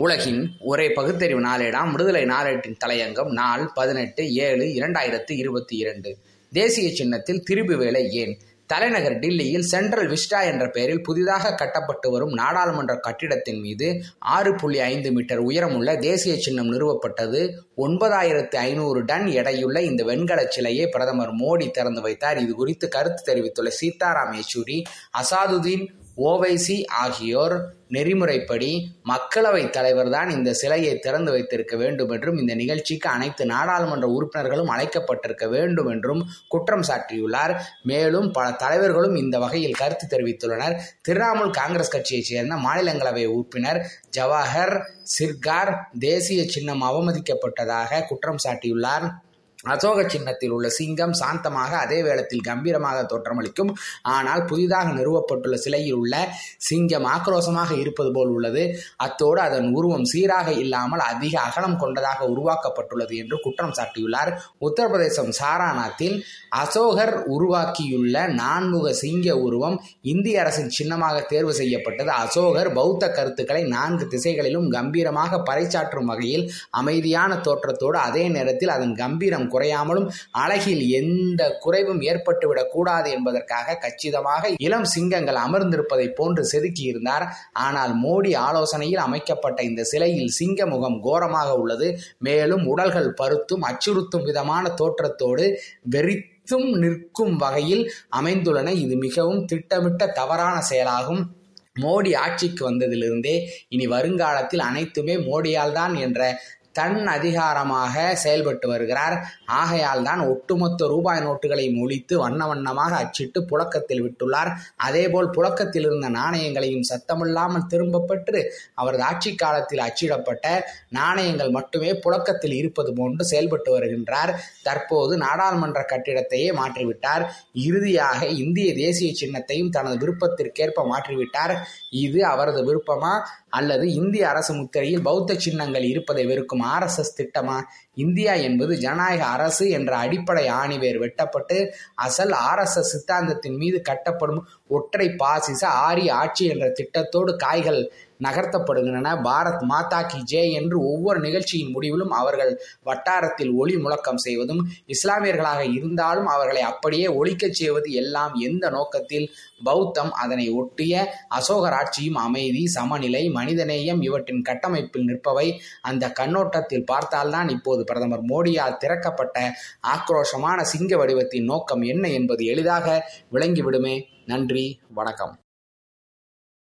உலகின் ஒரே பகுத்தறிவு நாளேடாம் விடுதலை நாளேட்டின் தலையங்கம் நாள் பதினெட்டு ஏழு இரண்டாயிரத்து இருபத்தி இரண்டு. தேசிய சின்னத்தில் திருப்பு வேலை ஏன்? தலைநகர் டில்லியில் சென்ட்ரல் விஸ்டா என்ற பெயரில் புதிதாக கட்டப்பட்டு வரும் நாடாளுமன்ற கட்டிடத்தின் மீது ஆறு புள்ளி ஐந்து மீட்டர் உயரமுள்ள தேசிய சின்னம் நிறுவப்பட்டது. ஒன்பதாயிரத்து ஐநூறு டன் எடையுள்ள இந்த வெண்கல சிலையை பிரதமர் மோடி திறந்து வைத்தார். இது குறித்து கருத்து தெரிவித்துள்ள சீதாராம் யெச்சூரி அசாதுதீன் ஓவைசி ஆகியோர் நெறிமுறைப்படி மக்களவைத் தலைவர்தான் இந்த சிலையை திறந்து வைத்திருக்க வேண்டும் என்றும் இந்த நிகழ்ச்சிக்கு அனைத்து நாடாளுமன்ற உறுப்பினர்களும் அழைக்கப்பட்டிருக்க வேண்டும் என்றும் குற்றம் சாட்டியுள்ளார். மேலும் பல தலைவர்களும் இந்த வகையில் கருத்து தெரிவித்துள்ளனர். திரிணாமுல் காங்கிரஸ் கட்சியைச் சேர்ந்த மாநிலங்களவை உறுப்பினர் ஜவஹர் சிர்கார் தேசிய சின்னம் அவமதிக்கப்பட்டதாக குற்றம் சாட்டியுள்ளார். அசோக சின்னத்தில் உள்ள சிங்கம் சாந்தமாக அதே வேளத்தில் கம்பீரமாக தோற்றமளிக்கும். ஆனால் புதிதாக நிறுவப்பட்டுள்ள சிலையில் உள்ள சிங்கம் ஆக்ரோசமாக இருப்பது போல் உள்ளது. அத்தோடு அதன் உருவம் சீராக இல்லாமல் அதிக அகலம் கொண்டதாக உருவாக்கப்பட்டுள்ளது என்று குற்றம் சாட்டியுள்ளார். உத்தரப்பிரதேசம் சாராநாத்தில் அசோகர் உருவாக்கியுள்ள நான்முக சிங்க உருவம் இந்திய அரசின் சின்னமாக தேர்வு செய்யப்பட்டது. அசோகர் பௌத்த கருத்துக்களை நான்கு திசைகளிலும் கம்பீரமாக பறைச்சாற்றும் வகையில் அமைதியான தோற்றத்தோடு அதே நேரத்தில் அதன் கம்பீரம் குறையாமலும் அழகில் எந்த குறைவும் ஏற்பட்டுவிடக் கூடாது என்பதற்காக கச்சிதமாக இளம் சிங்கங்கள் அமர்ந்திருப்பதை போன்று செதுக்கியிருந்தார். ஆனால் மோடி ஆலோசனையில் அமைக்கப்பட்ட இந்த சிலையில் சிங்க முகம் கோரமாக உள்ளது. மேலும் உடல்கள் பருத்தும் அச்சுறுத்தும் விதமான தோற்றத்தோடு வெறித்தும் நிற்கும் வகையில் அமைந்துள்ளன. இது மிகவும் திட்டமிட்ட தவறான செயலாகும். மோடி ஆட்சிக்கு வந்ததிலிருந்தே இனி வருங்காலத்தில் அனைத்துமே மோடியால் தான் என்ற தன் அதிகாரமாக செயல்பட்டு வருகிறார். ஆகையால் தான் ஒட்டுமொத்த ரூபாய் நோட்டுகளை ஒழித்து வண்ண வண்ணமாக அச்சிட்டு புழக்கத்தில் விட்டுள்ளார். அதேபோல் புழக்கத்தில் இருந்த நாணயங்களையும் சத்தமில்லாமல் திரும்ப பெற்று அவரது ஆட்சி காலத்தில் அச்சிடப்பட்ட நாணயங்கள் மட்டுமே புழக்கத்தில் இருப்பது போன்று செயல்பட்டு வருகின்றார். தற்போது நாடாளுமன்ற கட்டிடத்தையே மாற்றிவிட்டார். இறுதியாக இந்திய தேசிய சின்னத்தையும் தனது விருப்பத்திற்கேற்ப மாற்றிவிட்டார். இது அவரது விருப்பமா? அல்லது இந்திய அரசு முத்திரையில் பௌத்த சின்னங்கள் இருப்பதை வெறுக்குமா? ஆர்எஸ்எஸ் திட்டமா? இந்தியா என்பது ஜனநாயக அரசு என்ற அடிப்படை ஆணிவேர் வெட்டப்பட்டு அசல் ஆர்எஸ்எஸ் சித்தாந்தத்தின் மீது கட்டப்படும் ஒற்றை பாசிச ஆரிய ஆட்சி என்ற திட்டத்தோடு காய்கள் நகர்த்தப்படுகின்றன. பாரத் மாதா கி ஜே என்று ஒவ்வொரு நிகழ்ச்சியின் முடிவிலும் அவர்கள் வட்டாரத்தில் ஒளி முழக்கம் செய்வதும் இஸ்லாமியர்களாக இருந்தாலும் அவர்களை அப்படியே ஒழிக்கச் செய்வது எல்லாம் எந்த நோக்கத்தில்? பௌத்தம் அதனை ஒட்டிய அசோகர் ஆட்சியும் அமைதி சமநிலை மனிதநேயம் இவற்றின் கட்டமைப்பில் நிற்பவை அந்த கண்ணோட்டத்தில் பார்த்தால்தான் இப்போது பிரதமர் மோடியால் திறக்கப்பட்ட ஆக்ரோஷமான சிங்க வடிவத்தின் நோக்கம் என்ன என்பது எளிதாக விளங்கிவிடுமே. நன்றி வணக்கம்.